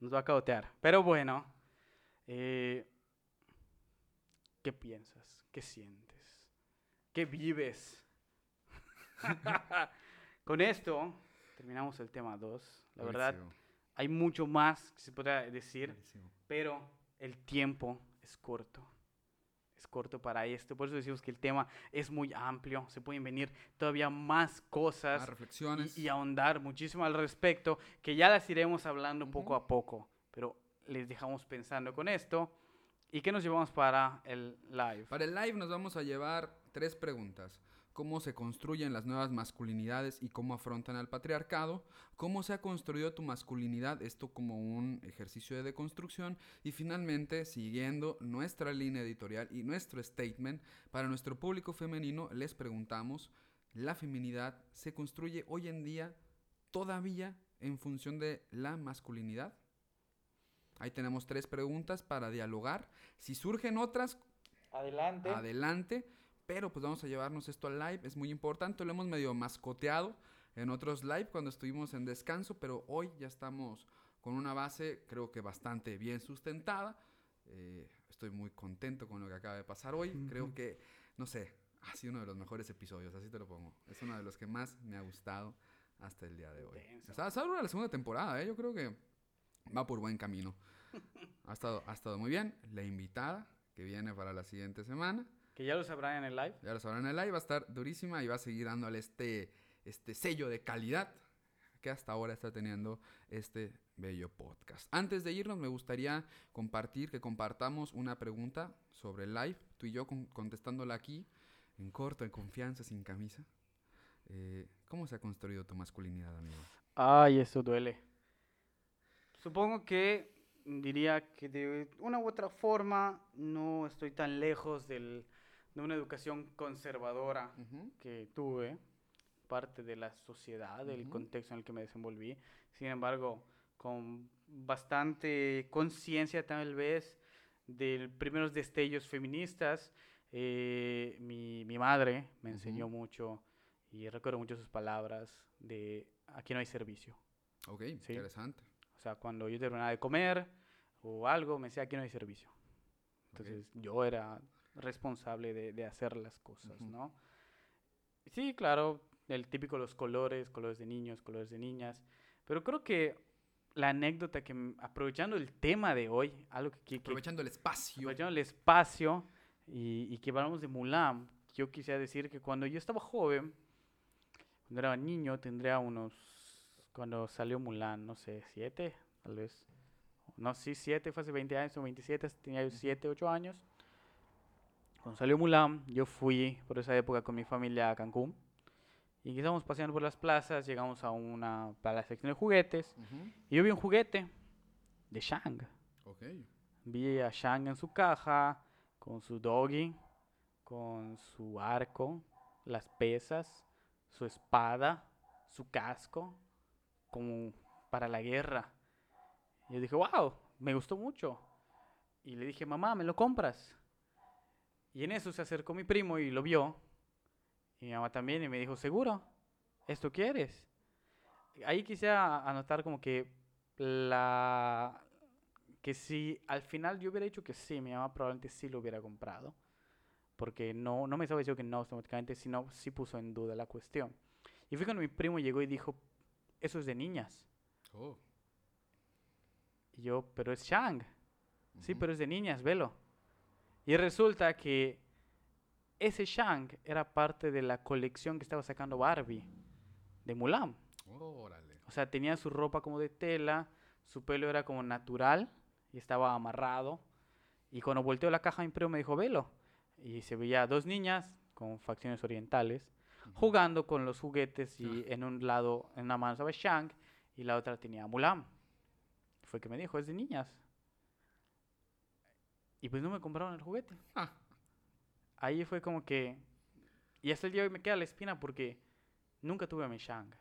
Nos va a cagotear. Pero bueno. eh, ¿Qué piensas? ¿Qué sientes? ¿Qué vives? Con esto terminamos el tema 2. La verdad, Buenísimo, hay mucho más que se podrá decir. buenísimo. pero el tiempo es corto. Es corto para esto. Por eso decimos que el tema es muy amplio. Se pueden venir todavía más cosas Más reflexiones. y, y ahondar muchísimo al respecto, que ya las iremos hablando poco Ujú. a poco. Pero les dejamos pensando con esto. ¿Y qué nos llevamos para el live? Para el live nos vamos a llevar tres preguntas. ¿Cómo se construyen las nuevas masculinidades y cómo afrontan al patriarcado? ¿Cómo se ha construido tu masculinidad? Esto como un ejercicio de deconstrucción. Y finalmente, siguiendo nuestra línea editorial y nuestro statement, para nuestro público femenino les preguntamos, ¿la feminidad se construye hoy en día todavía en función de la masculinidad? Ahí tenemos tres preguntas para dialogar. Si surgen otras, Adelante. adelante. Pero pues vamos a llevarnos esto al live. Es muy importante. Lo hemos medio mascoteado en otros live cuando estuvimos en descanso. Pero hoy ya estamos con una base creo que bastante bien sustentada. Eh, estoy muy contento con lo que acaba de pasar hoy. Creo que, no sé, ha sido uno de los mejores episodios. Así te lo pongo. Es uno de los que más me ha gustado hasta el día de hoy. Está, está dura la segunda temporada. ¿eh? Yo creo que va por buen camino. Ha estado, ha estado muy bien. La invitada que viene para la siguiente semana. Que ya lo sabrán en el live. Ya lo sabrán en el live, va a estar durísima y va a seguir dándole este, este sello de calidad que hasta ahora está teniendo este bello podcast. Antes de irnos, me gustaría compartir, que compartamos una pregunta sobre el live, tú y yo con- contestándola aquí, en corto, en confianza, sin camisa. Eh, ¿Cómo se ha construido tu masculinidad, amigo? Ay, eso duele. Supongo que diría que de una u otra forma no estoy tan lejos del- de una educación conservadora que tuve, parte de la sociedad, del contexto en el que me desenvolví. Sin embargo, con bastante conciencia tal vez de primeros destellos feministas, eh, mi, mi madre me enseñó mucho y recuerdo mucho sus palabras de aquí no hay servicio. Ok, Sí. interesante. O sea, cuando yo terminaba de comer o algo, me decía aquí no hay servicio. Entonces yo era responsable de, de hacer las cosas, Ujú. ¿no? Sí, claro, el típico los colores, colores de niños, colores de niñas. Pero creo que la anécdota que, aprovechando el tema de hoy, algo que, que- Aprovechando el espacio. aprovechando el espacio y, y que hablamos de Mulan, yo quisiera decir que cuando yo estaba joven, cuando era niño, tendría unos, cuando salió Mulan, no sé, siete, tal vez. No, sí, siete, fue hace 20 años o 27, tenía yo siete, ocho años. Cuando salió Mulan, yo fui por esa época con mi familia a Cancún. Y estábamos paseando por las plazas, llegamos a una, para la sección de juguetes, y yo vi un juguete de Shang. Ok. Vi a Shang en su caja, con su doggy, con su arco, las pesas, su espada, su casco, como para la guerra. Y yo dije, wow, me gustó mucho. Y le dije, mamá, ¿me lo compras? Y en eso se acercó mi primo y lo vio. Y mi mamá también y me dijo, ¿seguro? ¿Esto quieres? Ahí quisiera anotar como que la... Que si al final yo hubiera dicho que sí, mi mamá probablemente sí lo hubiera comprado. Porque no, no me estaba diciendo que no automáticamente, sino sí puso en duda la cuestión. Y fue cuando mi primo llegó y dijo, eso es de niñas. Oh. Y yo, pero es Shang. Sí, pero es de niñas, velo. Y resulta que ese Shang era parte de la colección que estaba sacando Barbie de Mulan. Órale. O sea, tenía su ropa como de tela, su pelo era como natural y estaba amarrado. Y cuando volteó la caja, primo me dijo, velo. Y se veía dos niñas con facciones orientales jugando con los juguetes y en un lado, en una mano estaba Shang y la otra tenía Mulan. Fue que me dijo, es de niñas. Y pues no me compraron el juguete. Ah. Ahí fue como que... Y hasta el día de hoy me queda la espina porque nunca tuve a mi Shang.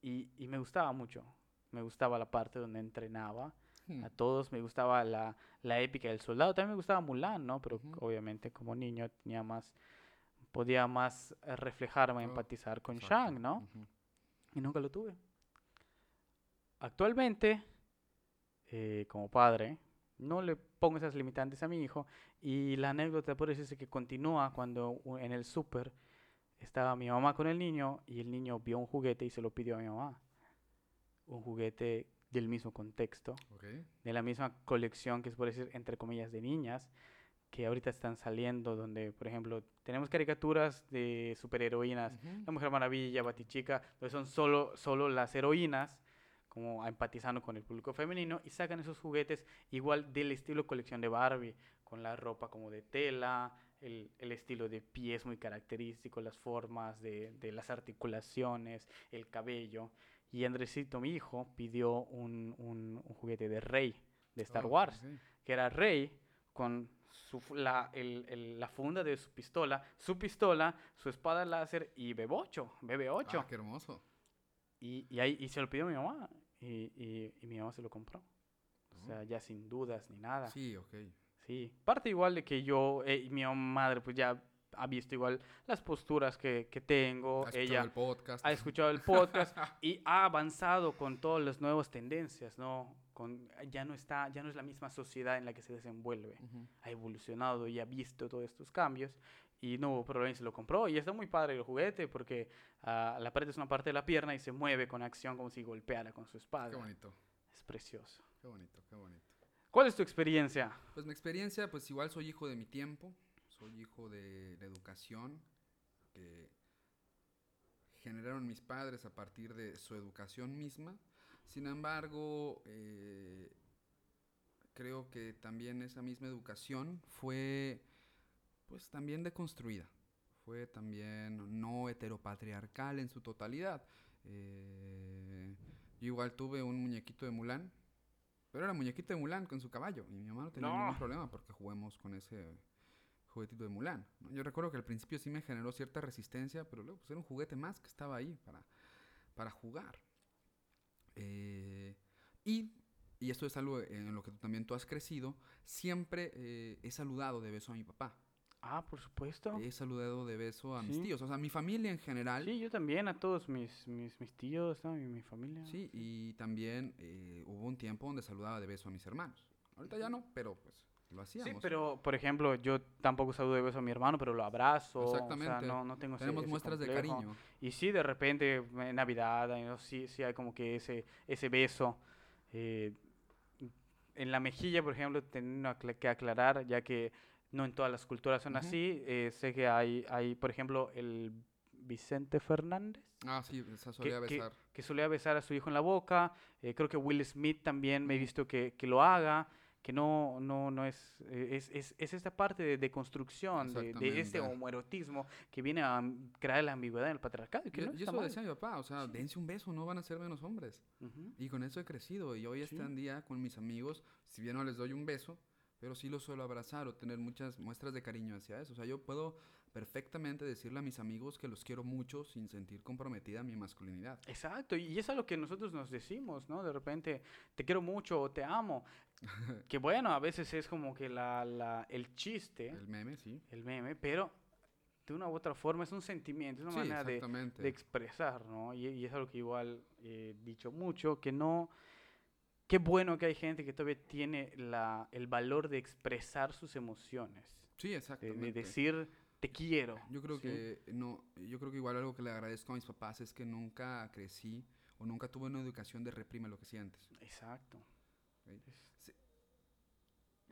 Y, y me gustaba mucho. Me gustaba la parte donde entrenaba. Hmm. A todos me gustaba la, la épica del soldado. También me gustaba Mulan, ¿no? Pero obviamente como niño tenía más... Podía más eh, reflejarme, Oh, empatizar con Exacto. Shang, ¿no? Ujú. Y nunca lo tuve. Actualmente, eh, como padre, no le pongo esas limitantes a mi hijo. Y la anécdota por eso es que continúa cuando en el súper estaba mi mamá con el niño y el niño vio un juguete y se lo pidió a mi mamá. Un juguete del mismo contexto, Ok. de la misma colección que es por decir, entre comillas, de niñas, que ahorita están saliendo, donde, por ejemplo, tenemos caricaturas de superheroínas Ujú. la Mujer Maravilla, Batichica, donde son solo, solo las heroínas, como empatizando con el público femenino, y sacan esos juguetes igual del estilo colección de Barbie, con la ropa como de tela, el, el estilo de pies muy característico, las formas de, de las articulaciones, el cabello. Y Andresito, mi hijo, pidió un, un- un juguete de Rey, de Star Oh, Wars que era Rey con su, la, el- el- la funda de su pistola, su pistola, su espada láser y BB-8, BB-8. Ah, qué hermoso. y, y, ahí, y se lo pidió mi mamá y, y- y mi mamá se lo compró. O Oh. sea, ya sin dudas ni nada. Sí. Sí, ok. Parte igual de que yo eh, mi madre pues ya ha visto igual las posturas que, que tengo. ¿Has escuchado Ella el podcast? ha escuchado el podcast y ha avanzado con todas las nuevas tendencias, ¿no? Con, ya no está, ya no es la misma sociedad en la que se desenvuelve Ujú. ha evolucionado y ha visto todos estos cambios y no hubo problema y se lo compró y está muy padre el juguete porque ah, la pared es una parte de la pierna y se mueve con acción como si golpeara con su Qué espada. bonito, Es precioso. qué bonito, qué bonito. ¿Cuál es tu experiencia? Pues mi experiencia, pues igual soy hijo de mi tiempo, soy hijo de la educación que generaron mis padres a partir de su educación misma. Sin embargo, eh, creo que también esa misma educación fue pues también deconstruida, fue también no heteropatriarcal en su totalidad. Eh, yo igual tuve un muñequito de Mulan, pero era muñequito de Mulan con su caballo. Y mi mamá no tenía No. ningún problema porque juguemos con ese juguetito de Mulan. ¿no? Yo recuerdo que al principio sí me generó cierta resistencia, pero luego pues, era un juguete más que estaba ahí para, para jugar. Eh, y, y esto es algo en lo que también tú has crecido. Siempre eh, he saludado de beso a mi papá. Ah, por supuesto. He saludado de beso a mis Sí. tíos. O sea, mi familia en general. Sí, yo también, a todos mis, mis, mis tíos, ¿no? mi, mi familia. Sí, y también eh, hubo un tiempo donde saludaba de beso a mis hermanos. Ahorita ya no, pero pues lo hacíamos. Sí, pero por ejemplo, yo tampoco saludo de beso a mi hermano, pero lo abrazo. Exactamente. O sea, no, no tengo Tenemos ese muestras de cariño. Y sí, de repente en Navidad, ¿no? sí, sí hay como que ese, ese beso. eh, en la mejilla, por ejemplo, tengo que aclarar, ya que no en todas las culturas son así. eh, sé que hay, hay, por ejemplo, el Vicente Fernández, Ah, sí, esa solía que- besar. que solía besar a su hijo en la boca. eh, creo que Will Smith también me he visto que, que lo haga. Que no, no, no es, eh, es, es, es esta parte de, de construcción, de, de este homoerotismo que viene a crear la ambigüedad en el patriarcado. Y que Y, no y está eso decía mi papá, o sea, dense un beso, no van a ser menos hombres. Y con eso he crecido. Y hoy Sí. este en día con mis amigos, si bien no les doy un beso, pero sí lo suelo abrazar o tener muchas muestras de cariño hacia eso. O sea, yo puedo perfectamente decirle a mis amigos que los quiero mucho sin sentir comprometida mi masculinidad. Exacto, y eso es lo que nosotros nos decimos, ¿no? De repente, te quiero mucho o te amo. que bueno, a veces es como que la, la, el chiste. El meme, sí. El meme, pero de una u otra forma es un sentimiento, es una manera de, de, expresar, ¿no? Y, y, es algo que igual he dicho mucho, que no... Qué bueno que hay gente que todavía tiene la, el valor de expresar sus emociones. Sí, exactamente. De, decir te quiero. Yo creo que no, yo creo que igual algo que le agradezco a mis papás es que nunca crecí o nunca tuve una educación de reprime lo que sientes. Exacto.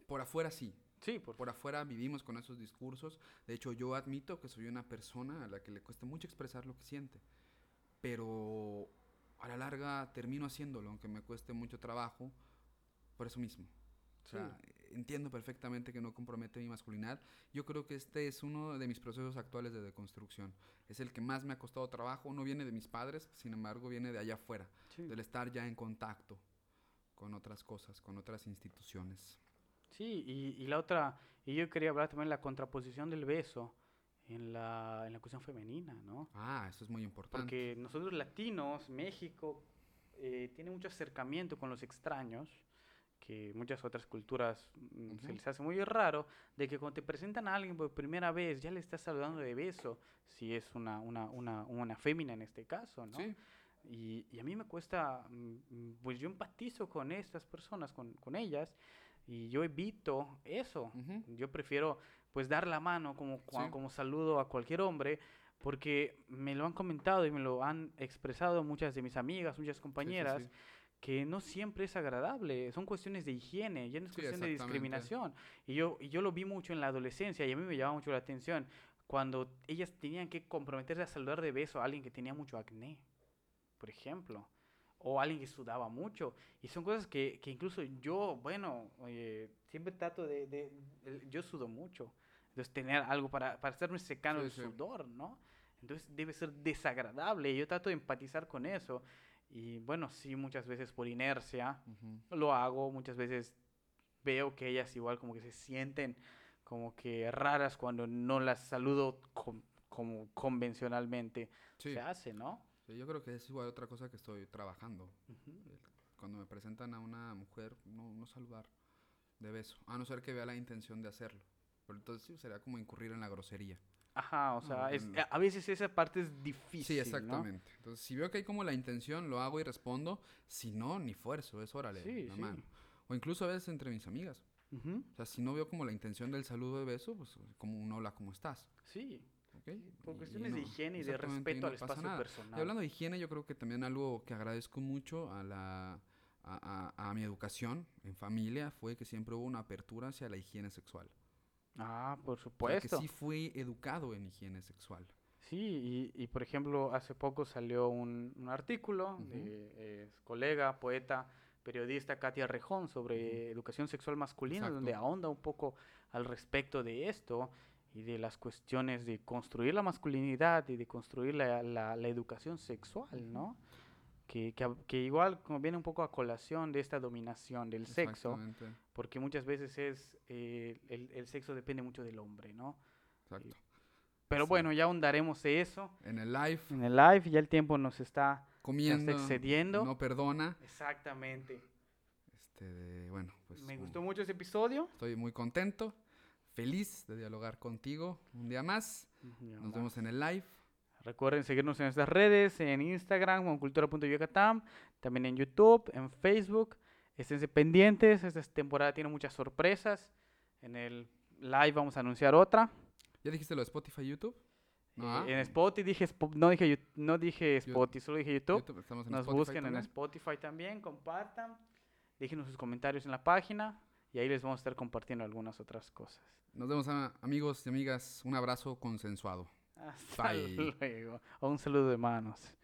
Por afuera sí. Sí, por... por afuera vivimos con esos discursos. De hecho, yo admito que soy una persona a la que le cuesta mucho expresar lo que siente. Pero a la larga termino haciéndolo, aunque me cueste mucho trabajo, por eso mismo. O sea, entiendo perfectamente que no compromete mi masculinidad. Yo creo que este es uno de mis procesos actuales de deconstrucción. Es el que más me ha costado trabajo. No viene de mis padres, sin embargo, viene de allá afuera, del estar ya en contacto con otras cosas, con otras instituciones. Sí, y, y, la otra, y yo quería hablar también de la contraposición del beso en la, en la cuestión femenina, ¿no? Ah, eso es muy importante. Porque nosotros latinos, México, eh, tiene mucho acercamiento con los extraños que muchas otras culturas mm, se les hace muy raro, de que cuando te presentan a alguien por primera vez, ya le estás saludando de beso, si es una, una, una, una fémina en este caso, ¿no? Sí. Y, y, a mí me cuesta, mm, pues yo empatizo con estas personas, con, con ellas, y yo evito eso. Yo prefiero, pues, dar la mano como, como saludo a cualquier hombre, porque me lo han comentado y me lo han expresado muchas de mis amigas, muchas compañeras. Sí, que no siempre es agradable, son cuestiones de higiene, ya no es cuestión de discriminación. Y yo, y yo lo vi mucho en la adolescencia y a mí me llamaba mucho la atención cuando ellas tenían que comprometerse a saludar de beso a alguien que tenía mucho acné, por ejemplo, o alguien que sudaba mucho. Y son cosas que, que incluso yo, bueno, siempre trato de, de, Yo sudo mucho, entonces tener algo para, para hacerme secano el sudor, ¿no? Entonces debe ser desagradable. Yo trato de empatizar con eso. Y bueno, sí, muchas veces por inercia lo hago, muchas veces veo que ellas igual como que se sienten como que raras cuando no las saludo como convencionalmente se hace, ¿no? Sí, yo creo que es igual otra cosa que estoy trabajando. Cuando me presentan a una mujer, no, no saludar de beso, a no ser que vea la intención de hacerlo. Pero entonces sería como incurrir en la grosería. Ajá, o sea, es, a veces esa parte es difícil. Sí, exactamente. Entonces, si veo que hay como la intención, lo hago y respondo. Si no, ni fuerzo, es órale, sí, la mano. O incluso a veces entre mis amigas. O sea, si no veo como la intención del saludo de beso, pues como un hola, ¿cómo estás? Sí. Okay. Por cuestiones de higiene y de respeto al espacio personal. Y hablando de higiene, yo creo que también algo que agradezco mucho a la a, a, a mi educación en familia fue que siempre hubo una apertura hacia la higiene sexual. Ah, por supuesto. que sí fui educado en higiene sexual. Sí, y, y por ejemplo, hace poco salió un, un artículo de eh, colega, poeta, periodista Katia Rejón sobre educación sexual masculina, donde ahonda un poco al respecto de esto y de las cuestiones de construir la masculinidad y de construir la, la, la educación sexual, ¿no? Que, que, igual como viene un poco a colación de esta dominación del sexo, porque muchas veces es eh, el, el, sexo depende mucho del hombre, ¿no? Exacto. Pero bueno, ya ahondaremos de eso. En el live. En el live, ya el tiempo nos está, comiendo, excediendo. No perdona. Exactamente. Este, bueno, pues. Me gustó mucho ese episodio. Estoy muy contento, feliz de dialogar contigo un día más. Un día nos más. vemos en el live. Recuerden seguirnos en nuestras redes, en Instagram como cultura.yucatán, también en YouTube, en Facebook. Esténse pendientes, esta temporada tiene muchas sorpresas. En el live vamos a anunciar otra. ¿Ya dijiste lo de Spotify YouTube? No, eh, en Spotify dije, no dije, no dije Spotify, solo dije YouTube. YouTube Nos Spotify busquen también. en Spotify también, compartan, déjenos sus comentarios en la página y ahí les vamos a estar compartiendo algunas otras cosas. Nos vemos amigos y amigas, un abrazo consensuado. Hasta Bye. luego. O un saludo de manos.